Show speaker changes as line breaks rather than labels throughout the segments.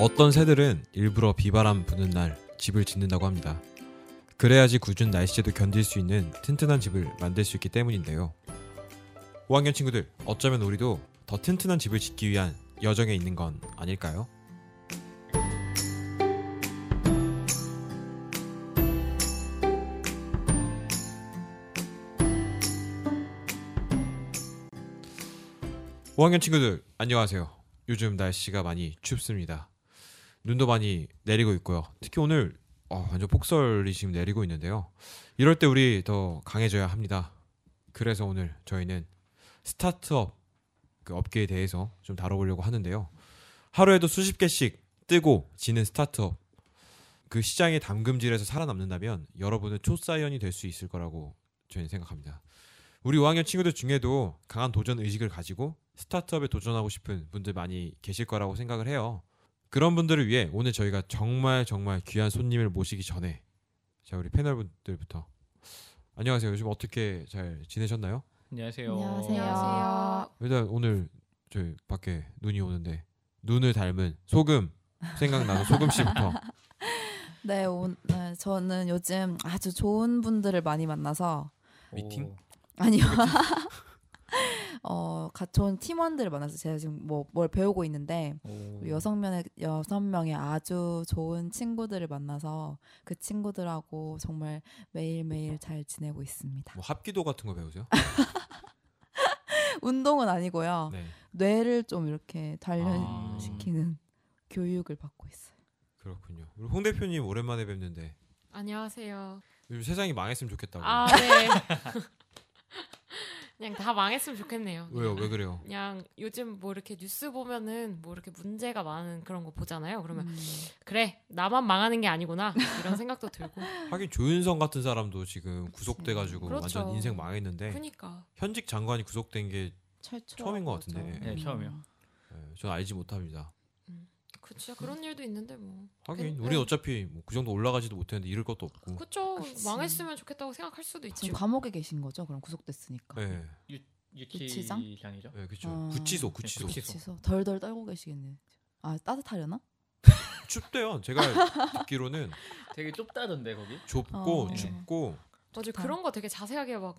어떤 새들은 일부러 비바람 부는 날 집을 짓는다고 합니다. 그래야지 궂은 날씨에도 견딜 수 있는 튼튼한 집을 만들 수 있기 때문인데요. 5학년 친구들, 어쩌면 우리도 더 튼튼한 집을 짓기 위한 여정에 있는 건 아닐까요? 오학년 친구들 안녕하세요. 요즘 날씨가 많이 춥습니다. 눈도 많이 내리고 있고요. 특히 오늘 어, 완전 폭설이 지금 내리고 있는데요. 이럴 때 우리 더 강해져야 합니다. 그래서 오늘 저희는 스타트업 그 업계에 대해서 좀 다뤄보려고 하는데요. 하루에도 수십 개씩 뜨고 지는 스타트업 그 시장의 담금질에서 살아남는다면 여러분은 초사이언이 될 수 있을 거라고 저희는 생각합니다. 우리 5학년 친구들 중에도 강한 도전 의식을 가지고 스타트업에 도전하고 싶은 분들 많이 계실 거라고 생각을 해요. 그런 분들을 위해 오늘 저희가 정말 정말 귀한 손님을 모시기 전에 자 우리 패널분들부터 안녕하세요. 요즘 어떻게 잘 지내셨나요?
안녕하세요.
안녕하세요.
일단 오늘 저희 밖에 눈이 오는데 눈을 닮은 소금 생각나는 소금 씨부터
네, 오, 네, 저는 요즘 아주 좋은 분들을 많이 만나서
미팅?
아니요. 어, 가 좋은 팀원들을 만나서 제가 지금 뭐 뭘 배우고 있는데
오.
여섯 명의 여섯 명의 아주 좋은 친구들을 만나서 그 친구들하고 정말 매일 매일 잘 지내고 있습니다.
뭐 합기도 같은 거 배우세요?
운동은 아니고요.
네
뇌를 좀 이렇게 단련시키는 교육을 받고 있어요.
그렇군요. 우리 홍 대표님 오랜만에 뵙는데
안녕하세요.
요즘 세상이 망했으면 좋겠다고.
아, 네. 그냥 다 망했으면 좋겠네요.
왜요? 왜 그래요?
그냥 요즘 뭐 이렇게 뉴스 보면은 뭐 이렇게 문제가 많은 그런 거 보잖아요. 그러면
음.
그래 나만 망하는 게 아니구나 이런 생각도 들고.
하긴 조윤성 같은 사람도 지금 구속돼가지고
그렇죠.
완전 인생 망했는데
그니까
현직 장관이 구속된 게
최초
처음인 것 같은데.
네, 처음이요.
예, 저는 알지 못합니다.
그 진짜 그런 일도 있는데 뭐.
하긴
그-
우리
네.
어차피 뭐 그 정도 올라가지도 못했는데 잃을 것도 없고.
그쵸
그치.
망했으면 좋겠다고 생각할 수도 있지.
지금 감옥에 계신 거죠? 그럼 구속됐으니까.
네,
유치장?
유치장이죠.
네 그렇죠.
아.
구치소, 구치소.
네, 구치소.
덜덜 떨고 계시겠네. 아 따뜻하려나?
춥대요. 제가 듣기로는
되게 좁다던데 거기.
좁고
어.
춥고
맞아
좋다.
그런 거 되게 자세하게 막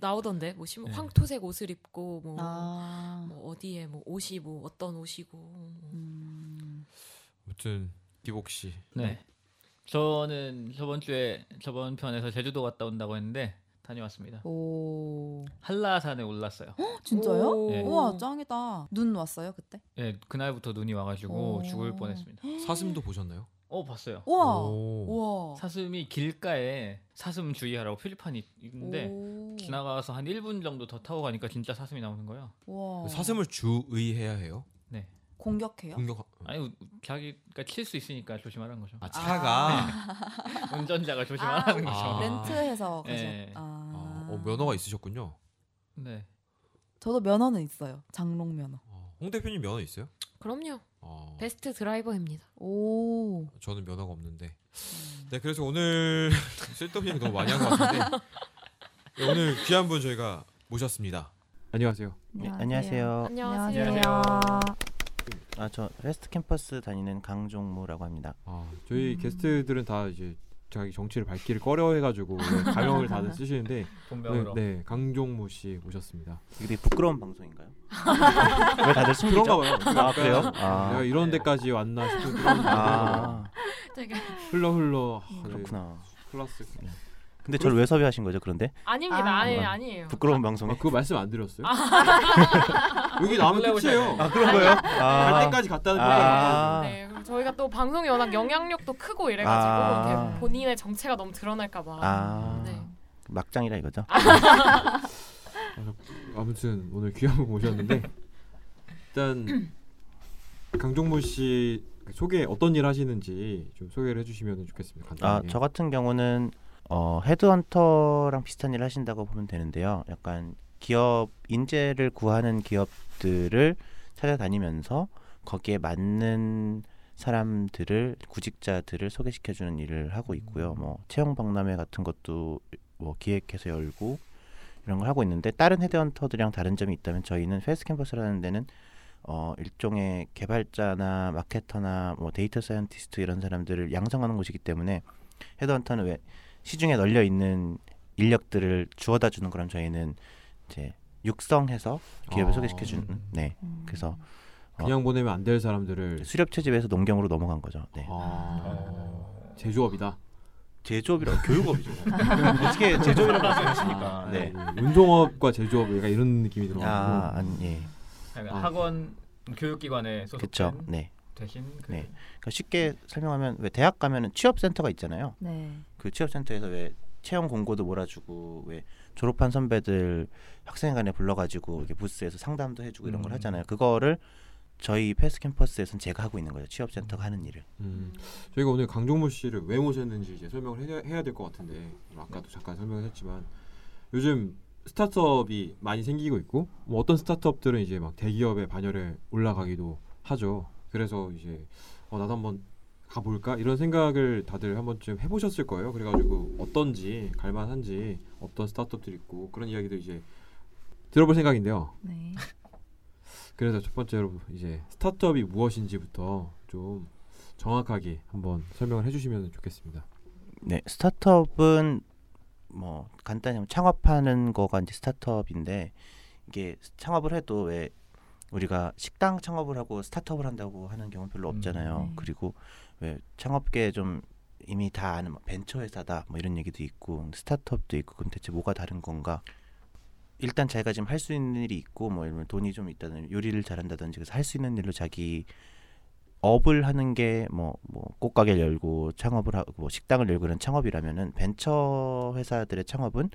나오던데 뭐 심-
네.
황토색 옷을 입고 뭐,
아,
뭐 어디에 뭐 옷이 뭐 어떤 옷이고 뭐.
음,
아무튼 기복 씨.
네. 저는 저번 주에 저번 편에서 제주도 갔다 온다고 했는데 다녀왔습니다.
오,
한라산에 올랐어요.
진짜요?
오.
네.
우와 짱이다. 눈 왔어요 그때?
네, 그날부터 눈이 와가지고
오.
죽을 뻔했습니다.
사슴도 보셨나요?
어 봤어요.
우와,
오.
우와.
사슴이 길가에 사슴 주의하라고 표지판이 있는데
오.
지나가서 한 1분 정도 더 타고 가니까 진짜 사슴이 나오는 거예요.
우와.
사슴을 주의해야 해요.
네.
공격해요?
공격.
아니 자기가 칠 수 있으니까 조심하라는 거죠.
아 차가.
운전자가 조심하라는
아,
거죠.
아.
렌트해서 가셨.
네.
아.
아, 어, 면허가 있으셨군요.
네.
저도 면허는 있어요. 장롱 면허.
어, 홍 대표님 면허 있어요?
그럼요
어,
베스트 드라이버입니다.
오.
저는 면허가 없는데. 네, 그래서 오늘 쓸데없는 얘기 너무 많이 한 것 같은데 네, 오늘 귀한 분 저희가 모셨습니다. 안녕하세요.
네, 안녕하세요.
안녕하세요.
안녕하세요.
아, 저 패스트 캠퍼스 다니는 강종무라고 합니다.
아, 저희
음.
게스트들은 다 이제 자기 정체를 밝히기를 꺼려해가지고 가명을 다들 쓰시는데
본명으로.
네, 네, 강종무 씨 모셨습니다.
이게 되게 부끄러운 방송인가요? 왜 다들 숨기죠?
그런가 봐요.
아, 그래요?
내가
아,
이런 데까지 왔나 싶은 그런
아,
되게
흘러 흘러 아, 네,
그렇구나.
클라스.
근데 저를 왜 섭외하신 거죠? 그런데
아닙니다.
아.
아니
아.
아니에요.
부끄러운 방송에
아, 그거 말씀 안 드렸어요? 여기 나오면
원래
끝이에요.
아 그런 거예요?
갈
아,
때까지 갔다는
아.
거예요.
네, 그럼 저희가 또 방송이 워낙 영향력도 크고 이래가지고
아.
이렇게 본인의 정체가 너무 드러날까 봐.
아,
네.
막장이라 이거죠?
아무튼 오늘 귀한 분 모셨는데 일단 강종무 씨 소개 어떤 일 하시는지 좀 소개를 해주시면 좋겠습니다.
아,
간단하게.
저 같은 경우는 어, 헤드헌터랑 비슷한 일을 하신다고 보면 되는데요. 약간 기업 인재를 구하는 기업들을 찾아다니면서 거기에 맞는 사람들을 구직자들을 소개시켜 주는 일을 하고 있고요. 뭐 채용 박람회 같은 것도 뭐 기획해서 열고 이런 걸 하고 있는데 다른 헤드헌터들이랑 다른 점이 있다면 저희는 패스트 캠퍼스라는 데는 어 일종의 개발자나 마케터나 뭐 data scientist 이런 사람들을 양성하는 곳이기 때문에 헤드헌터는 왜 시중에 널려 있는 인력들을 주워다 주는 거랑 저희는 이제 육성해서 기업에
아.
소개시켜 주는 네
음.
그래서 어.
그냥 보내면 안 될 사람들을
수렵 채집에서 농경으로 넘어간 거죠. 네.
아, 제조업이다.
제조업이라 교육업이죠. 어떻게 제조업이라고 말씀하십니까? 네.
네. 운송업과 제조업 약간 이런 느낌이 들어가지고
아, 아니, 예.
그러니까
아.
학원 교육기관에 소속된
그렇죠. 네.
대신 그
네. 그러니까 쉽게 설명하면 왜 대학 가면은 취업 센터가 있잖아요.
네.
그 취업 센터에서 왜 채용 공고도 몰아주고 왜 졸업한 선배들 학생회관에 불러가지고 이렇게 부스에서 상담도 해주고 이런 걸
음.
하잖아요. 그거를 저희 패스트 캠퍼스에서는 제가 하고 있는 거예요. 취업 센터가 하는 일을.
음, 저희가 오늘 강종무 씨를 왜 모셨는지 이제 설명을 해야, 해야 될 것 같은데 아까도 잠깐 설명을 했지만 요즘 스타트업이 많이 생기고 있고 뭐 어떤 스타트업들은 이제 막 대기업의 반열에 올라가기도 하죠. 그래서 이제 어, 나도 한번 가볼까 이런 생각을 다들 한 번쯤 해보셨을 거예요. 그래가지고 어떤지 갈만한지 어떤 스타트업들이 있고 그런 이야기도 이제 들어볼 생각인데요.
네.
그래서 첫 번째로 이제 스타트업이 무엇인지부터 좀 정확하게 한번 설명을 해주시면 좋겠습니다.
네, 스타트업은 뭐 간단히 하면 창업하는 거가 이제 스타트업인데 이게 창업을 해도 왜 우리가 식당 창업을 하고 스타트업을 한다고 하는 경우는 별로
음,
없잖아요.
네.
그리고 왜 창업계 좀 이미 다 아는 뭐 벤처 회사다 뭐 이런 얘기도 있고 스타트업도 있고 그럼 대체 뭐가 다른 건가? 일단 자기가 지금 할 수 있는 일이 있고 뭐 예를 들면 돈이 좀 있다든지 요리를 잘한다든지 그래서 할 수 있는 일로 자기 업을 하는 게 뭐 뭐 꽃가게를 열고 창업을 하고 뭐 식당을 열고 이런 창업이라면은 벤처 회사들의 창업은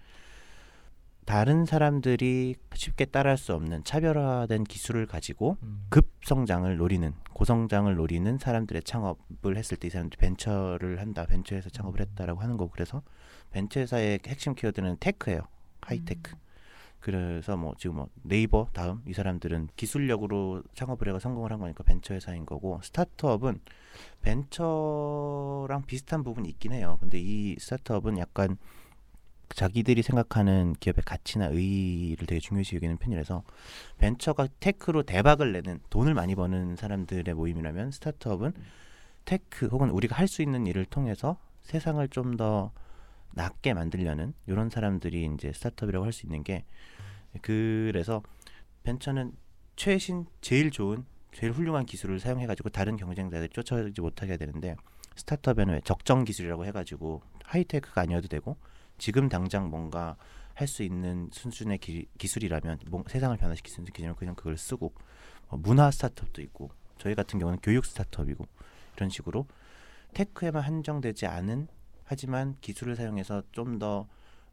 다른 사람들이 쉽게 따라할 수 없는 차별화된 기술을 가지고
음.
급 성장을 노리는 고성장을 노리는 사람들의 창업을 했을 때 이 사람들이 벤처를 한다 벤처에서 창업을 했다라고 하는 거고 그래서 벤처 회사의 핵심 키워드는 tech예요. 하이테크. 그래서 뭐 지금 뭐 네이버 다음 이 사람들은 기술력으로 창업을 해가 성공을 한 거니까 벤처 회사인 거고 스타트업은 벤처랑 비슷한 부분이 있긴 해요. 근데 이 스타트업은 약간 자기들이 생각하는 기업의 가치나 의의를 되게 중요시 여기는 편이라서 벤처가 tech로 대박을 내는 돈을 많이 버는 사람들의 모임이라면 스타트업은 tech 혹은 우리가 할 수 있는 일을 통해서 세상을 좀더 낫게 만들려는 이런 사람들이 이제 스타트업이라고 할 수 있는 게 그래서 벤처는 최신 제일 좋은 제일 훌륭한 기술을 사용해 가지고 다른 경쟁자들이 쫓아오지 못하게 해야 되는데 스타트업에는 왜 적정 기술이라고 해 가지고 하이테크가 아니어도 되고 지금 당장 뭔가 할 수 있는 수준의 기, 기술이라면 뭐, 세상을 변화시킬 수 있는 기술이면 그냥 그걸 쓰고 어, 문화 스타트업도 있고 저희 같은 경우는 교육 스타트업이고 이런 식으로 테크에만 한정되지 않은 하지만 기술을 사용해서 좀 더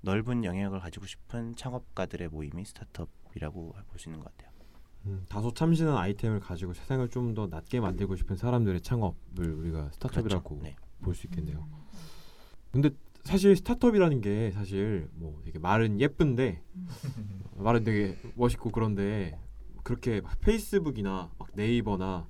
넓은 영역을 가지고 싶은 창업가들의 모임이 스타트업이라고 볼 수 있는 것 같아요.
음, 다소 참신한 아이템을 가지고 세상을 좀더 낫게 만들고 싶은 사람들의 창업을 우리가 스타트업이라고
그렇죠. 네.
볼수 있겠네요. 근데 사실 스타트업이라는 게 사실 뭐 되게 말은 예쁜데 말은 되게 멋있고 그런데 그렇게 막 페이스북이나 막 네이버나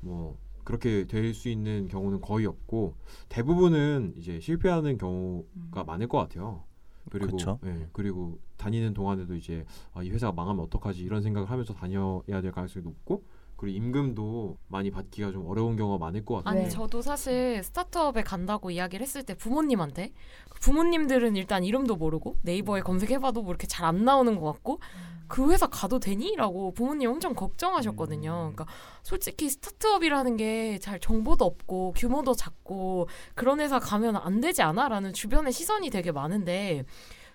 뭐 그렇게 될 수 있는 경우는 거의 없고 대부분은 이제 실패하는 경우가 많을 것 같아요. 그리고
그쵸.
예, 그리고 다니는 동안에도 이제 아, 이 회사가 망하면 어떡하지 이런 생각을 하면서 다녀야 될 가능성이 높고 그리고 임금도 많이 받기가 좀 어려운 경우가 많을 것 같아요.
아니
네.
저도 사실 스타트업에 간다고 이야기를 했을 때 부모님한테 부모님들은 일단 이름도 모르고 네이버에 검색해봐도 뭐 이렇게 잘 안 나오는 것 같고 그 회사 가도 되니?라고 부모님 엄청 걱정하셨거든요.
음.
그러니까 솔직히 스타트업이라는 게 잘 정보도 없고 규모도 작고 그런 회사 가면 안 되지 않아?라는 주변의 시선이 되게 많은데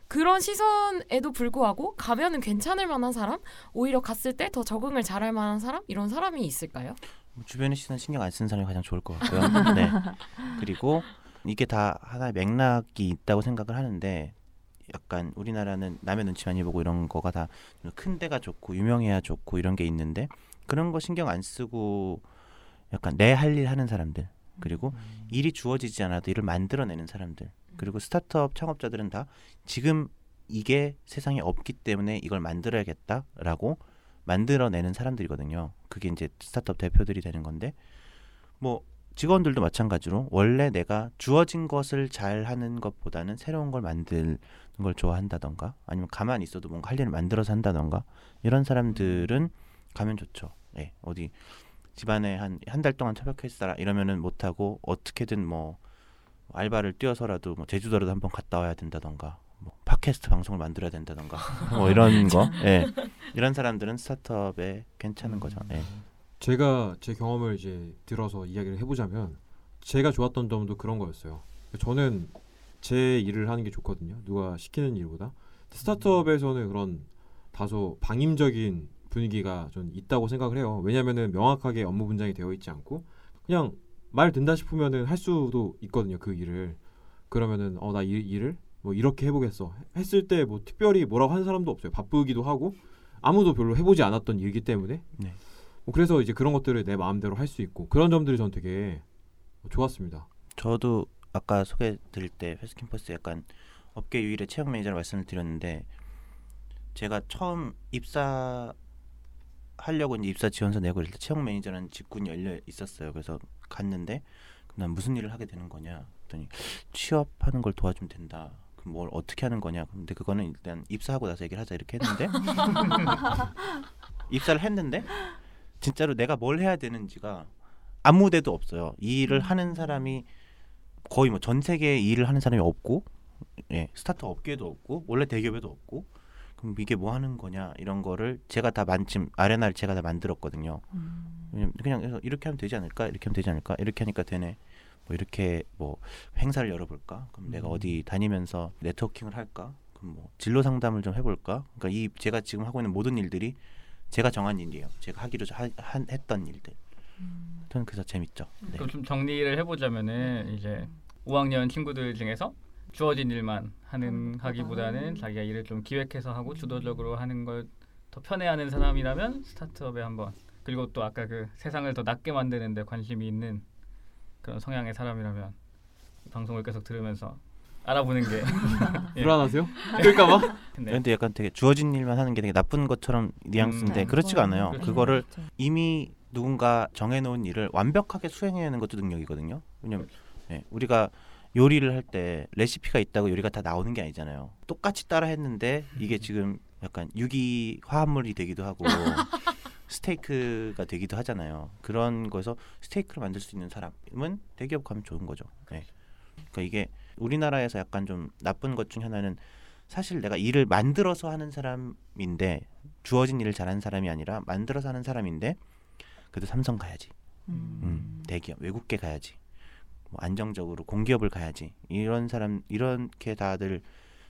그런 시선에도 불구하고 가면은 괜찮을 만한 사람, 오히려 갔을 때 더 적응을 잘할 만한 사람 이런 사람이 있을까요?
뭐 주변의 시선 신경 안 쓰는 사람이 가장 좋을 것 같고요. 네. 그리고 이게 다 하나의 맥락이 있다고 생각을 하는데 약간 우리나라는 남의 눈치 많이 보고 이런 거가 다 큰 데가 좋고 유명해야 좋고 이런 게 있는데 그런 거 신경 안 쓰고 약간 내 할 일 하는 사람들 그리고 일이 주어지지 않아도 일을 만들어내는 사람들 그리고 스타트업 창업자들은 다 지금 이게 세상에 없기 때문에 이걸 만들어야겠다라고 만들어내는 사람들이거든요. 그게 이제 스타트업 대표들이 되는 건데 뭐 직원들도 마찬가지로 원래 내가 주어진 것을 잘 하는 것보다는 새로운 걸 만드는 걸 좋아한다던가 아니면 가만히 있어도 뭔가 할 일을 만들어서 한다던가 이런 사람들은 가면 좋죠. 예, 어디 집안에 한 한 달 동안 처박혀 있어라 이러면은 못 하고 어떻게든 뭐 알바를 뛰어서라도 뭐 제주도라도 한번 갔다 와야 된다던가 뭐 팟캐스트 방송을 만들어야 된다던가 뭐 이런 거 예. 이런 사람들은 스타트업에 괜찮은 거죠. 예.
제가 제 경험을 이제 들어서 이야기를 해보자면 제가 좋았던 점도 그런 거였어요. 저는 제 일을 하는 게 좋거든요. 누가 시키는 일보다 스타트업에서는 그런 다소 방임적인 분위기가 좀 있다고 생각을 해요. 왜냐하면은 명확하게 업무 분장이 되어 있지 않고 그냥 말 된다 싶으면은 할 수도 있거든요. 그 일을 그러면은 어 나 이 일을 뭐 이렇게 해보겠어 했을 때 뭐 특별히 뭐라고 하는 사람도 없어요. 바쁘기도 하고 아무도 별로 해보지 않았던 일이기 때문에
네.
뭐 그래서 이제 그런 것들을 내 마음대로 할 수 있고 그런 점들이 전 되게 좋았습니다.
저도 아까 소개 드릴 때 회스캠퍼스 약간 업계 유일의 채용 매니저를 말씀을 드렸는데 제가 처음 입사 하려고 이제 입사 지원서 내고 이럴 때 채용 매니저라는 직군이 열려 있었어요. 그래서 갔는데 난 무슨 일을 하게 되는 거냐? 그랬더니 취업하는 걸 도와주면 된다. 뭘 어떻게 하는 거냐? 근데 그거는 일단 입사하고 나서 얘기를 하자 이렇게 했는데 입사를 했는데 진짜로 내가 뭘 해야 되는지가 아무 데도 없어요. 이 일을 하는 사람이 거의 뭐 전 세계에 이 일을 하는 사람이 없고 예, 스타트업 업계에도 없고 원래 대기업에도 없고 그럼 이게 뭐 하는 거냐 이런 거를 제가 다 만침 아레나를 제가 다 만들었거든요.
음.
그냥 그래서 이렇게 하면 되지 않을까? 이렇게 하면 되지 않을까? 이렇게 하니까 되네. 뭐 이렇게 뭐 행사를 열어볼까? 그럼 내가
음.
어디 다니면서 네트워킹을 할까? 그럼 뭐 진로 상담을 좀 해볼까? 그러니까 이 제가 지금 하고 있는 모든 일들이 제가 정한 일이에요. 제가 하기로 하, 한, 했던 일들. 저는 그래서 재밌죠. 네.
그럼 좀 정리를 해보자면은 이제 5학년 친구들 중에서 주어진 일만 하는
음,
하기보다는
보다는
자기가 일을 좀 기획해서 하고 주도적으로 하는 걸 더 편해하는 사람이라면 스타트업에 한번 그리고 또 아까 그 세상을 더 낫게 만드는데 관심이 있는 그런 성향의 사람이라면 이 방송을 계속 들으면서 알아보는 게 예.
불안하세요? 그럴까봐?
네.
그런데 약간 되게 주어진 일만 하는 게 되게 나쁜 것처럼 뉘앙스인데
음.
그렇지가 않아요.
그렇죠.
그거를
그렇죠.
이미 누군가 정해놓은 일을 완벽하게 수행해내는 것도 능력이거든요. 왜냐면 예, 우리가 요리를 할 때 레시피가 있다고 요리가 다 나오는 게 아니잖아요. 똑같이 따라 했는데 이게 지금 약간 유기 화합물이 되기도 하고 스테이크가 되기도 하잖아요. 그런 거에서 스테이크를 만들 수 있는 사람은 대기업 가면 좋은 거죠. 예. 그러니까 이게 우리나라에서 약간 좀 나쁜 것 중 하나는 사실 내가 일을 만들어서 하는 사람인데 주어진 일을 잘하는 사람이 아니라 만들어서 하는 사람인데 그래도 삼성 가야지.
음.
음, 대기업 외국계 가야지. 뭐 안정적으로 공기업을 가야지. 이런 사람 이렇게 다들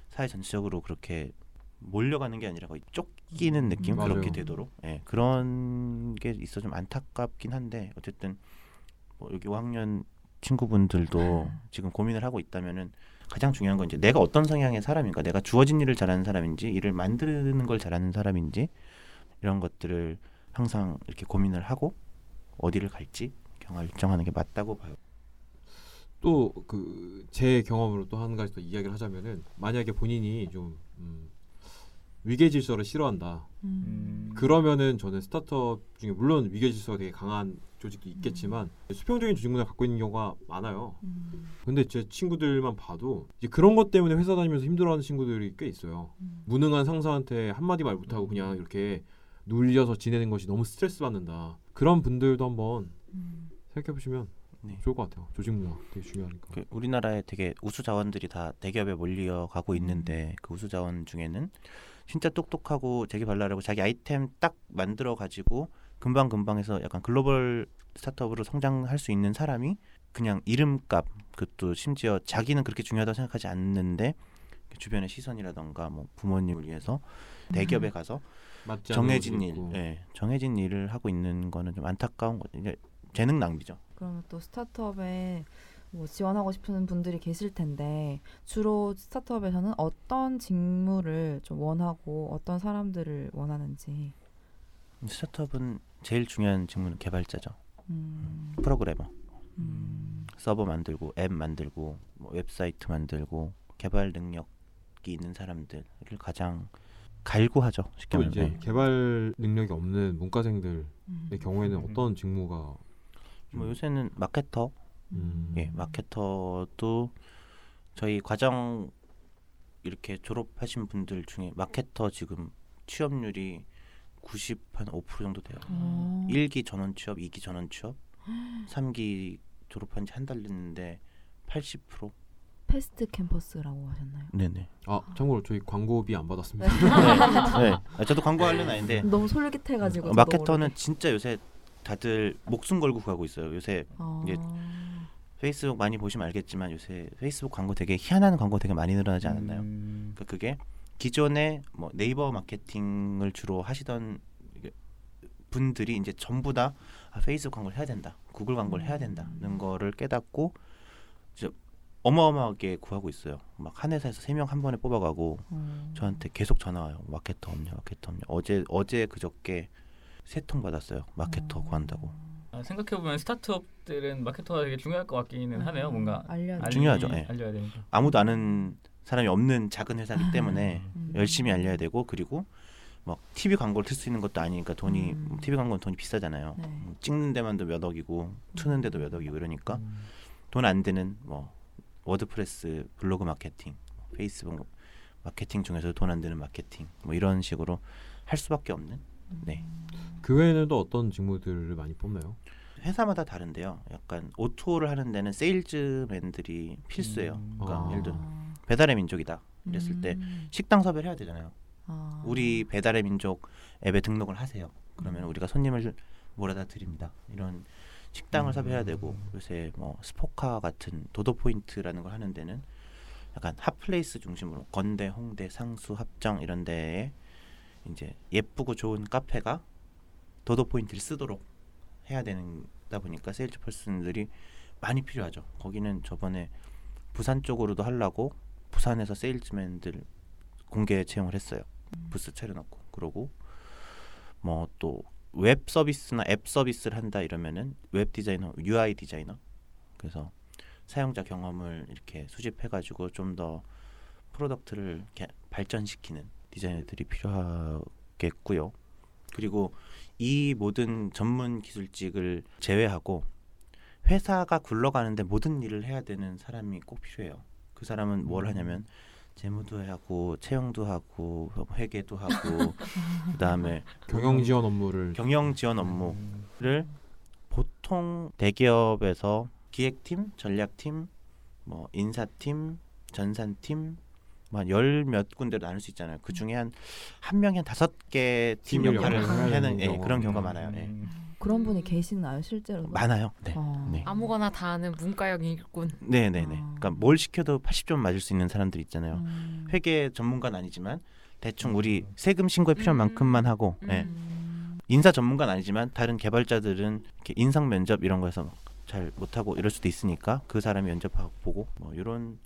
사회 전체적으로 그렇게 몰려가는 게 아니라 거의 쫓기는 느낌
음, 맞아요.
그렇게 되도록 예, 그런 게 있어 좀 안타깝긴 한데 어쨌든 뭐 여기 5학년 친구분들도 지금 고민을 하고 있다면은 가장 중요한 건 이제 내가 어떤 성향의 사람인가 내가 주어진 일을 잘하는 사람인지 일을 만드는 걸 잘하는 사람인지 이런 것들을 항상 이렇게 고민을 하고 어디를 갈지 경알정하는 게 맞다고 봐요.
또 그 제 경험으로 또 한 가지 더 이야기를 하자면은 만약에 본인이 좀 음, 위계 질서를 싫어한다.
음.
그러면은 저는 스타트업 중에 물론 위계 질서가 되게 강한 조직도 있겠지만 수평적인 조직 문화를 갖고 있는 경우가 많아요.
음.
근데 제 친구들만 봐도 이제 그런 것 때문에 회사 다니면서 힘들어하는 친구들이 꽤 있어요.
음.
무능한 상사한테 한마디 말 못하고 그냥 이렇게 눌려서 지내는 것이 너무 스트레스 받는다. 그런 분들도 한번
음.
생각해 보시면
네.
좋을 것 같아요. 조직 문화 되게 중요하니까.
그 우리나라에 되게 우수 자원들이 다 대기업에 몰려 가고 있는데 그 우수 자원 중에는 진짜 똑똑하고 자기 발랄하고 자기 아이템 딱 만들어 가지고 금방 금방 해서 약간 글로벌 스타트업으로 성장할 수 있는 사람이 그냥 이름값 그것도 심지어 자기는 그렇게 중요하다고 생각하지 않는데 주변의 시선이라던가 뭐 부모님을 위해서 대기업에 가서
맞지 않은
정해진 일. 예, 정해진 일을 하고 있는 거는 좀 안타까운 거죠. 이제 재능 낭비죠.
그러면 또 스타트업에 뭐 지원하고 싶은 분들이 계실 텐데 주로 스타트업에서는 어떤 직무를 좀 원하고 어떤 사람들을 원하는지.
스타트업은 제일 중요한 직무는 개발자죠.
음.
프로그래머.
음.
서버 만들고 앱 만들고 뭐 웹사이트 만들고 개발 능력이 있는 사람들을 가장 갈구하죠. 쉽게
또
말하면.
이제
네.
개발 능력이 없는 문과생들의
음.
경우에는
음.
어떤 직무가
뭐 요새는 마케터,
음.
예, 마케터도 저희 과정 이렇게 졸업하신 분들 중에 마케터 지금 취업률이 90한5% 정도 돼요.
어.
1기 전원 취업, 2기 전원 취업, 3기 졸업한 지 한 달 됐는데 80%?
패스트 캠퍼스라고 하셨나요?
네네.
아 참고로 저희 광고비 안 받았습니다.
네. 네. 아, 저도 광고하려는 아닌데
너무 솔깃해가지고
어, 마케터는
모르게.
진짜 요새 다들 목숨 걸고 구하고 있어요. 요새
어.
이게 페이스북 많이 보시면 알겠지만 요새 페이스북 광고 되게 희한한 광고 되게 많이 늘어나지 않았나요?
음,
그러니까 그게 기존에 뭐 네이버 마케팅을 주로 하시던 분들이 이제 전부 다 아, 페이스북 광고를 해야 된다, 구글 광고를 해야 된다는 거를 깨닫고 이제 어마어마하게 구하고 있어요. 막 한 회사에서 세 명 한 번에 뽑아가고
어.
저한테 계속 전화 와요. 마케터 없냐, 마케터 없냐. 어제 어제 그저께 세 통 받았어요. 마케터
어.
구한다고.
아, 생각해 보면 스타트업들은 마케터가 되게 중요할 것 같기는 하네요. 뭔가
알려
알리-
중요하죠, 예.
알려야 되니까.
아무도 아는 사람이 없는 작은 회사이기 때문에
음.
열심히 알려야 되고 그리고 뭐 TV 광고를 틀 수 있는 것도 아니니까 돈이
음.
TV 광고는 돈이 비싸잖아요.
네.
음, 찍는 데만도 몇 억이고 트는 데도 몇 억이고 이러니까
음.
돈안 드는 뭐 WordPress 블로그 마케팅, 페이스북 마케팅 중에서 돈안 드는 마케팅 뭐 이런 식으로 할 수밖에 없는 네
그 외에는 또 어떤 직무들을 많이 뽑나요?
회사마다 다른데요. 약간 오토를 하는 데는 세일즈맨들이 필수예요.
음.
그러니까
아.
예를 들어 배달의 민족이다 이랬을 때
음.
식당 섭외를 해야 되잖아요.
아.
우리 배달의 민족 앱에 등록을 하세요. 그러면
음.
우리가 손님을 몰아다 드립니다. 이런 식당을
음.
섭외해야 되고 요새 뭐 스포카 같은 도도 포인트라는 걸 하는 데는 약간 hot place 중심으로 건대, 홍대, 상수, 합정 이런 데에 이제 예쁘고 좋은 카페가 도도 포인트를 쓰도록 해야 되다 보니까 sales person들이 많이 필요하죠. 거기는 저번에 부산 쪽으로도 하려고 부산에서 세일즈맨들 공개 채용을 했어요. 부스 차려놓고 그러고 뭐 또 웹 서비스나 앱 서비스를 한다 이러면은 웹 디자이너, UI 디자이너 그래서 사용자 경험을 이렇게 수집해가지고 좀 더 product를 발전시키는 디자이너들이 필요하겠고요. 그리고 이 모든 전문 기술직을 제외하고 회사가 굴러가는데 모든 일을 해야 되는 사람이 꼭 필요해요. 그 사람은 뭘 하냐면 재무도 하고 채용도 하고 회계도 하고 그다음에
경영 지원 업무를
경영 지원 업무를 보통 대기업에서 기획팀, 전략팀, 뭐 인사팀, 전산팀 뭐열몇 군데로 나눌 수 있잖아요. 그 중에 한 한 명이 한 다섯 개 팀 역할을 하는
하는
예, 그런 경우가
음.
많아요. 예.
그런 분이 계시나요 실제로?
많아요. 네.
어.
네.
아무거나 다 아는 문과형 일꾼.
네, 네, 네.
아.
그러니까 뭘 시켜도 80점 맞을 수 있는 사람들 있잖아요.
음.
회계 전문가는 아니지만 대충 우리 세금 신고에 필요한
음.
만큼만 하고 예.
음.
인사 전문가는 아니지만 다른 개발자들은 이렇게 인성 면접 이런 거에서 잘 못하고 이럴 수도 있으니까 그 사람이 면접 보고 뭐 이런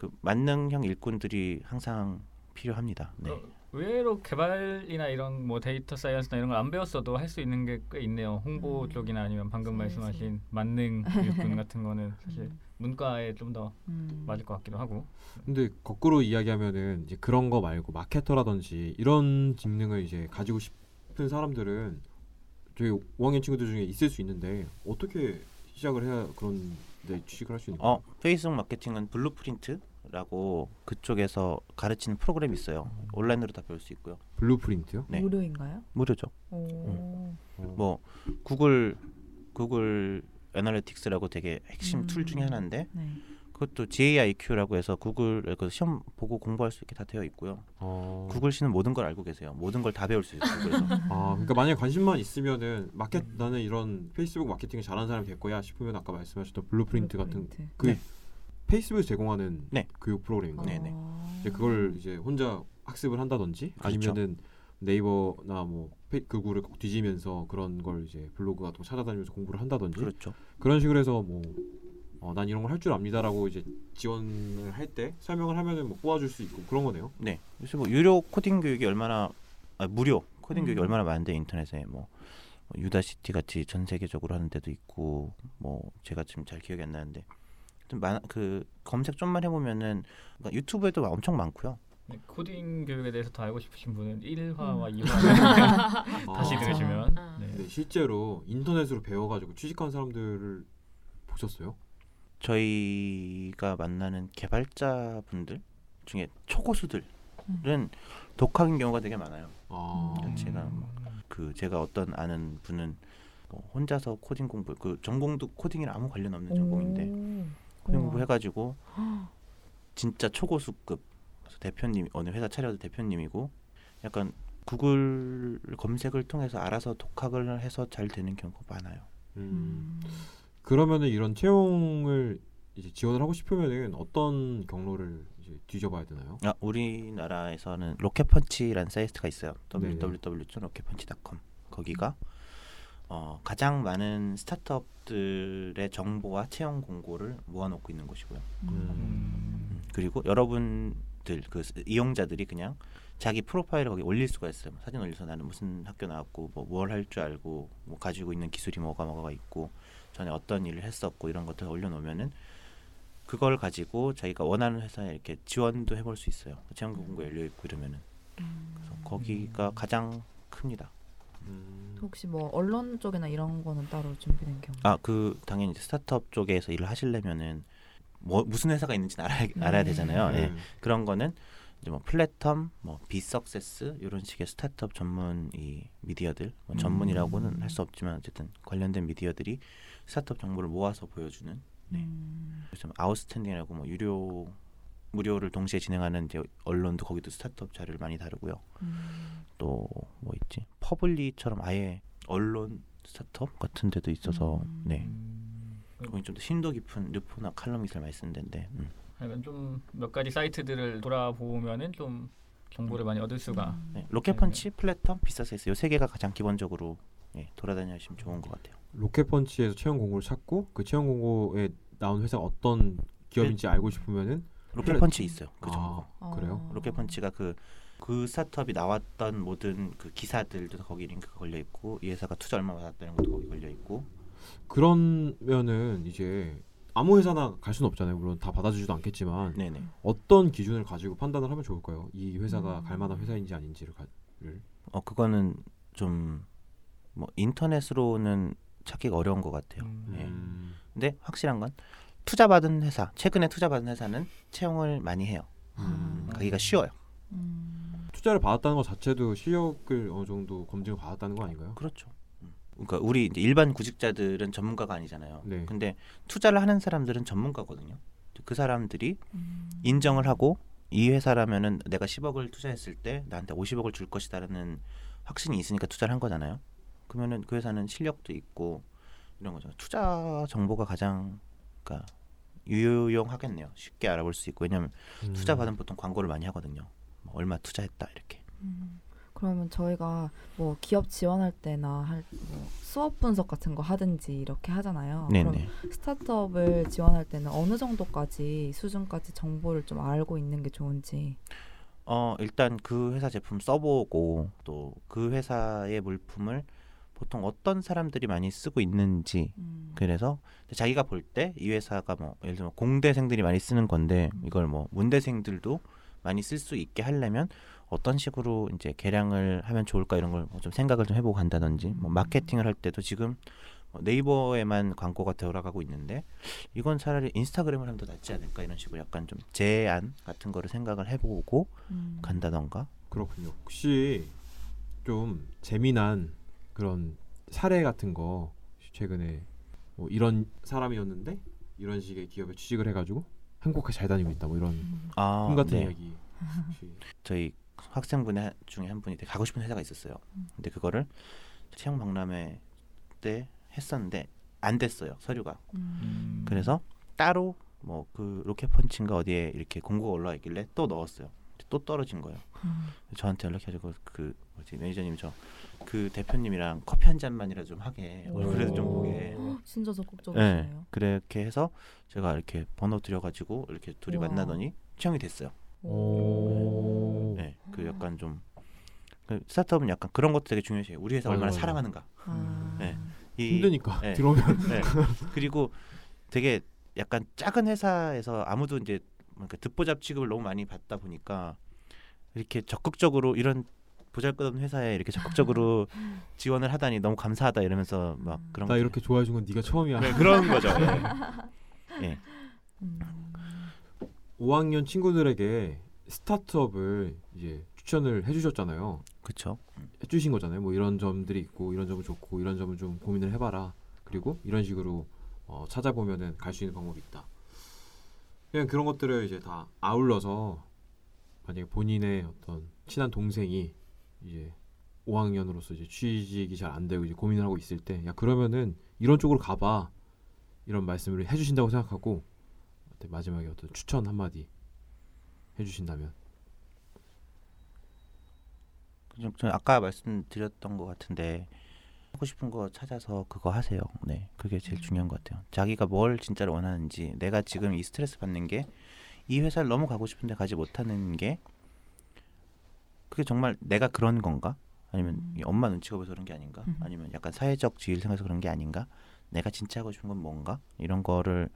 그 만능형 일꾼들이 항상 필요합니다. 네.
어, 의외로 개발이나 이런 뭐 데이터 사이언스나 이런 걸 안 배웠어도 할 수 있는 게 꽤 있네요. 홍보
음.
쪽이나 아니면 방금
그치,
말씀하신 만능 일꾼 같은 거는 사실
음.
문과에 좀더
음.
맞을 것 같기도 하고.
근데 거꾸로 이야기하면은 이제 그런 거 말고 마케터라든지 이런 직능을 이제 가지고 싶은 사람들은 저희 5학년 친구들 중에 있을 수 있는데 어떻게 시작을 해야 그런 데 취직을 할 수 있는?
어 페이스북 마케팅은 Blueprint 라고 그쪽에서 가르치는 프로그램이 있어요. 온라인으로 다 배울 수 있고요.
Blueprint요?
네.
무료인가요?
무료죠.
오.
어.
뭐 Google Google Analytics라고 되게 핵심
음.
tool 중에 하나인데
네.
그것도 GAIQ라고 해서 구글 그 시험 보고 공부할 수 있게 다 되어 있고요.
어.
구글 씨는 모든 걸 알고 계세요. 모든 걸 다 배울 수 있어요. 그래서
아, 그러니까 만약에 관심만 있으면은 마켓 나는 이런 페이스북 마케팅을 잘하는 사람이 될 거야 싶으면 아까 말씀하셨던 Blueprint 같은
Blueprint.
그
네.
Facebook에서 제공하는
네.
교육 프로그램인가요?
네, 네.
어.
이제 그걸 이제 혼자 학습을 한다든지
그렇죠.
아니면은 네이버나 뭐꼭 뒤지면서 그런 걸 이제 블로그 같은 거 찾아다니면서 공부를 한다든지
그렇죠.
그런 식으로 해서 뭐 어, 난 이런 걸 할 줄 압니다라고 이제 지원을 할 때 설명을 하면은 뭐 뽑아줄 수 있고 그런 거네요.
네. 그래서 뭐 유료 코딩 교육이 얼마나 아, 무료 코딩
음.
교육이 얼마나 많은데 인터넷에 뭐 Udacity 같이 전 세계적으로 하는 데도 있고 뭐 제가 지금 잘 기억이 안 나는데 그 검색 좀만 해보면은 그러니까 YouTube에도 엄청 많고요.
네, 코딩 교육에 대해서 더 알고 싶으신 분은 1화와
음.
2화 다시
아,
들으시면
아.
네.
근데 실제로 인터넷으로 배워가지고 취직한 사람들을 보셨어요?
저희가 만나는 개발자 분들 중에 초고수들 독학인 경우가 되게 많아요.
아.
음. 제가 뭐 그 제가 어떤 아는 분은 뭐 혼자서 코딩 공부 그 전공도 코딩이랑 아무 관련 없는 전공인데 코딩 공부 해가지고 진짜 초고수급 대표님 어느 회사 차려도 대표님이고 약간 구글 검색을 통해서 알아서 독학을 해서 잘 되는 경우가 많아요.
음. 그러면은 이런 채용을 이제 지원을 하고 싶으면은 어떤 경로를 이제 뒤져봐야 되나요?
아, 우리나라에서는 로켓펀치라는 사이트가 있어요. www.rocketpunch.com 거기가 어, 가장 많은 스타트업들의 정보와 채용 공고를 모아놓고 있는 곳이고요.
음.
음, 그리고 여러분들 그 스- 이용자들이 그냥 자기 프로파일을 거기 올릴 수가 있어요. 뭐 사진 올려서 나는 무슨 학교 나왔고 뭐 뭘 할 줄 알고 뭐 가지고 있는 기술이 뭐가 뭐가 있고 전에 어떤 일을 했었고 이런 것들 을 올려놓으면은 그걸 가지고 자기가 원하는 회사에 이렇게 지원도 해볼 수 있어요. 채용 공고 열려 있고 이러면은 그래서 거기가 가장 큽니다.
음.
혹시 뭐 언론 쪽이나 이런 거는 따로 준비된 경우?
아 그 당연히 이제 스타트업 쪽에서 일을 하시려면은 뭐 무슨 회사가 있는지 알아야, 알아야 되잖아요. 예.
네.
그런 거는 이제 뭐 Platum, 뭐 beSUCCESS 이런 식의 스타트업 전문 이 미디어들 뭐 전문이라고는 할 수 없지만 어쨌든 관련된 미디어들이 스타트업 정보를 모아서 보여주는 네.
음.
그래서 아웃스탠딩이라고 뭐 유료 무료를 동시에 진행하는 이제 언론도 거기도 스타트업 자료를 많이 다루고요.
음.
또 뭐 있지? 퍼블리처럼 아예 언론 스타트업 같은 데도 있어서
음.
네. 거기 좀 더 심도 깊은 르포나 칼럼니스를 많이 쓰는 데인데 음.
약간 좀 몇 가지 사이트들을 돌아보면은 좀 정보를 많이 얻을 수가
음.
네. 로켓펀치, Platum, beSUCCESS 이 세 개가 가장 기본적으로 예, 돌아다니시면 좋은 것 같아요.
로켓펀치에서 채용 공고를 찾고 그 채용 공고에 나온 회사가 어떤 기업인지 알고 싶으면은
로켓펀치 있어요. 그 정보.
아, 그래요?
어.
로켓펀치가 그, 그 스타트업이 나왔던 모든 그 기사들도 거기 링크가 걸려 있고 이 회사가 투자 얼마 받았다는 것도 거기 걸려 있고
그러면은 이제 아무 회사나 갈 수는 없잖아요. 물론 다 받아주지도 않겠지만
네네.
어떤 기준을 가지고 판단을 하면 좋을까요? 이 회사가
음.
갈 만한 회사인지 아닌지를 가 를
어 그거는 좀 뭐 인터넷으로는 찾기가 어려운 것 같아요. 네.
음.
근데 확실한 건 투자 받은 회사 최근에 투자 받은 회사는 채용을 많이 해요.
음.
가기가 쉬워요.
음.
투자를 받았다는 것 자체도 실력을 어느 정도 검증을 받았다는 거 아닌가요?
그렇죠. 음. 그러니까 우리 이제 일반 구직자들은 전문가가 아니잖아요.
네.
근데 투자를 하는 사람들은 전문가거든요. 그 사람들이
음.
인정을 하고 이 회사라면은 내가 10억을 투자했을 때 나한테 50억을 줄 것이다라는 확신이 있으니까 투자를 한 거잖아요. 그러면은 그 회사는 실력도 있고 이런 거죠. 투자 정보가 가장 그러니까 유용하겠네요. 쉽게 알아볼 수 있고 왜냐하면
음.
투자 받으면 보통 광고를 많이 하거든요. 뭐 얼마 투자했다 이렇게.
음. 그러면 저희가 뭐 기업 지원할 때나 할 뭐 수업 분석 같은 거 하든지 이렇게 하잖아요. 그럼
네네.
스타트업을 지원할 때는 어느 정도까지 수준까지 정보를 좀 알고 있는 게 좋은지.
어 일단 그 회사 제품 써보고 또 그 회사의 물품을 보통 어떤 사람들이 많이 쓰고 있는지
음.
그래서 자기가 볼 때 이 회사가 뭐 예를 들면 공대생들이 많이 쓰는 건데 이걸 뭐 문대생들도 많이 쓸 수 있게 하려면 어떤 식으로 이제 개량을 하면 좋을까 이런 걸 좀 생각을 좀 해보고 간다든지 뭐 마케팅을 할 때도 지금 뭐 네이버에만 광고가 돌아가고 있는데 이건 차라리 인스타그램을 하면 더 낫지 않을까 이런 식으로 약간 좀 제안 같은 거를 생각을 해보고
음.
간다던가
그렇군요. 혹시 좀 재미난 그런 사례 같은 거 최근에 뭐 이런 사람이었는데 이런 식의 기업에 취직을 해가지고 행복하게 잘 다니고 있다 뭐 이런
음.
아,
꿈 같은
네.
이야기 혹시
저희 학생분 의 중에 한 분이 되게 가고 싶은 회사가 있었어요. 근데 그거를 채용 박람회 때 했었는데 안 됐어요 서류가.
음.
그래서 따로 뭐 그 로켓펀치인가 어디에 이렇게 공고가 올라와 있길래 또 넣었어요. 또 떨어진 거예요.
음.
저한테 연락해가지고 그 뭐지 매니저님 저 그 대표님이랑 커피 한 잔만이라 좀 하게 얼굴에도 좀 보게.
진짜
네,
적극적이시네요.
그렇게 해서 제가 이렇게 번호 드려가지고 이렇게 둘이
우와.
만나더니 채용이 됐어요.
오.
네, 그 약간 좀 그 스타트업은 약간 그런 것도 되게 중요해요. 우리 회사 얼마나
맞아.
사랑하는가.
아.
네. 이,
힘드니까
네.
들어오면
네. 그리고 되게 약간 작은 회사에서 아무도 이제 뭔가 듣보잡 취급을 너무 많이 받다 보니까 이렇게 적극적으로 이런 보잘것없는 회사에 이렇게 적극적으로 지원을 하다니 너무 감사하다 이러면서 막 그런
나 이렇게 좋아해 준건 네가 처음이야.
네, 그런 거죠. 예. 예.
음.
5학년 친구들에게 스타트업을 이제 추천을 해주셨잖아요.
그렇죠.
해주신 거잖아요. 뭐 이런 점들이 있고 이런 점은 좋고 이런 점은 좀 고민을 해봐라. 그리고 이런 식으로 어, 찾아보면은 갈 수 있는 방법이 있다. 그냥 그런 것들을 이제 다 아울러서 만약에 본인의 어떤 친한 동생이 이제 5학년으로서 이제 취직이 잘 안 되고 이제 고민을 하고 있을 때, 야 그러면은 이런 쪽으로 가봐 이런 말씀을 해주신다고 생각하고 마지막에 어떤 추천 한마디 해주신다면.
그냥 저 아까 말씀드렸던 것 같은데 하고 싶은 거 찾아서 그거 하세요. 네, 그게 제일 중요한 것 같아요. 자기가 뭘 진짜로 원하는지, 내가 지금 이 스트레스 받는 게 이 회사를 너무 가고 싶은데 가지 못하는 게 그게 정말 내가 그런 건가? 아니면 이 엄마 눈치가 보여서 그런 게 아닌가?
음.
아니면 약간 사회적 지위를 생각해서 그런 게 아닌가? 내가 진짜 하고 싶은 건 뭔가? 이런 거를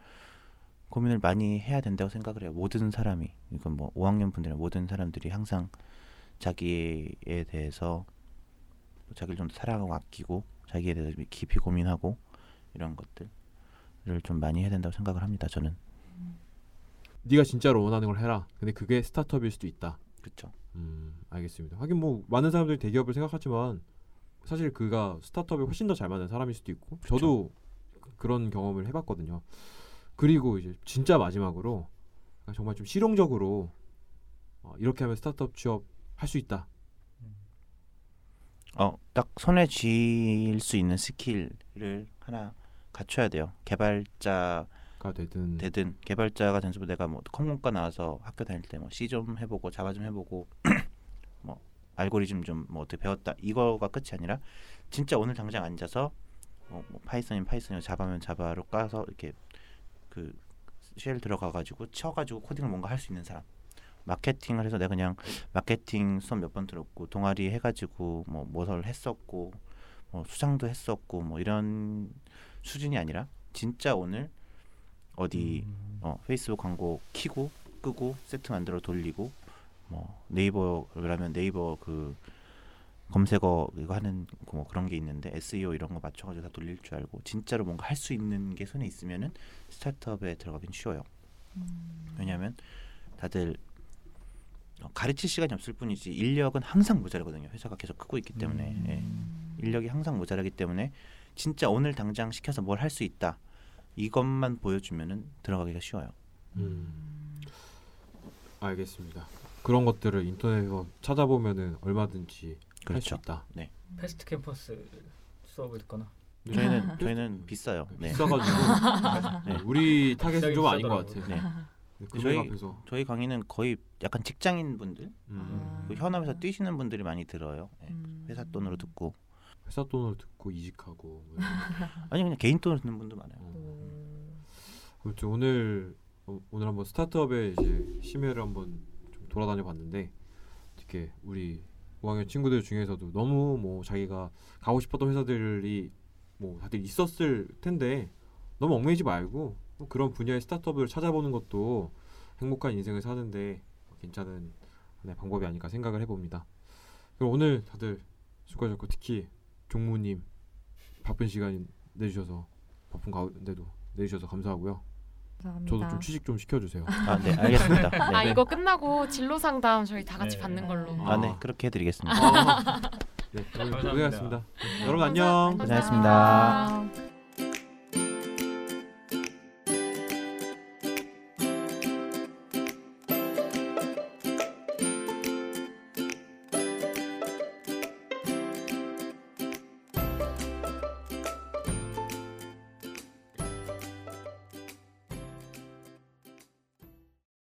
고민을 많이 해야 된다고 생각을 해요. 모든 사람이 이건 뭐 5학년 분들이나 모든 사람들이 항상 자기에 대해서 자기를 좀 더 사랑하고 아끼고 자기에 대해서 깊이 고민하고 이런 것들을 좀 많이 해야 된다고 생각을 합니다. 저는
네가 진짜로 원하는 걸 해라. 근데 그게 스타트업일 수도 있다.
그렇죠.
음, 알겠습니다. 하긴 뭐 많은 사람들이 대기업을 생각하지만 사실 그가 스타트업에 훨씬 더 잘 맞는 사람일 수도 있고 저도 그- 그런 경험을 해봤거든요. 그리고 이제 진짜 마지막으로 정말 좀 실용적으로 어, 이렇게 하면 스타트업 취업 할 수 있다.
어, 딱 손에 쥘 수 있는 skill을 하나 갖춰야 돼요. 개발자
가 되든.
되든 개발자가 된 수도 내가 뭐 컴공과 나와서 학교 다닐 때 뭐 C 좀 해보고 Java 좀 해보고 뭐 알고리즘 좀 뭐 어떻게 배웠다. 이거가 끝이 아니라 진짜 오늘 당장 앉아서 뭐, 뭐 파이썬이면 파이썬이고 자바면 자바로 까서 이렇게 그 쉘 들어가 가지고 쳐가지고 코딩을 뭔가 할 수 있는 사람. 마케팅을 해서 내가 그냥 마케팅 수업 몇 번 들었고 동아리 해가지고 뭐 뭐를 했었고 뭐 수상도 했었고 뭐 이런 수준이 아니라 진짜 오늘 어디
음.
어, 페이스북 광고 키고 끄고 세트 만들어 돌리고 뭐 네이버라면 네이버 그 검색어 이거 하는 뭐 그런 게 있는데 SEO 이런 거 맞춰가지고 다 돌릴 줄 알고 진짜로 뭔가 할 수 있는 게 손에 있으면은 스타트업에 들어가긴 쉬워요. 왜냐하면 다들 어, 가르칠 시간이 없을 뿐이지 인력은 항상 모자라거든요. 회사가 계속 크고 있기 때문에
음.
예. 인력이 항상 모자라기 때문에 진짜 오늘 당장 시켜서 뭘 할 수 있다 이것만 보여주면은 들어가기가 쉬워요.
음, 알겠습니다. 그런 것들을 인터넷에서 찾아보면은 얼마든지 할수
그렇죠.
있다.
패스트 캠퍼스 수업을 듣거나
저희는 저희는 비싸요. 네.
비싸가지고
네.
우리 target은 좀 아닌 것
비싸더라고요.
같아.
네.
금액
저희-
앞에서
저희 강의는 거의 약간 직장인 분들,
음,
그 현업에서 뛰시는 분들이 많이 들어요. 네.
음.
회사 돈으로 듣고
회사 돈으로 듣고 이직하고 뭐.
아니 그냥 개인 돈으로 듣는 분도 많아요.
어. 아무튼 오늘 어, 오늘 한번 스타트업의 이제 심해를 한번 좀 돌아다녀 봤는데 특히 우리 5학년 친구들 중에서도 너무 뭐 자기가 가고 싶었던 회사들이 뭐 다들 있었을 텐데 너무 얽매이지 말고 뭐 그런 분야의 스타트업을 찾아보는 것도 행복한 인생을 사는데 괜찮은 하나의 방법이 아닐까 생각을 해봅니다. 그럼 오늘 다들 수고하셨고 특히 종무님 바쁜 시간 내주셔서 바쁜 가운데도 내주셔서 감사하고요.
감사합니다.
저도 좀 취직 좀 시켜주세요.
아, 네, 알겠습니다. 네.
아 이거 끝나고 진로 상담 저희 다 같이
네.
받는 걸로.
아, 네, 그렇게 해드리겠습니다.
아, 네,
감사합니다.
고생하셨습니다. 여러분 안녕.
고생하셨습니다.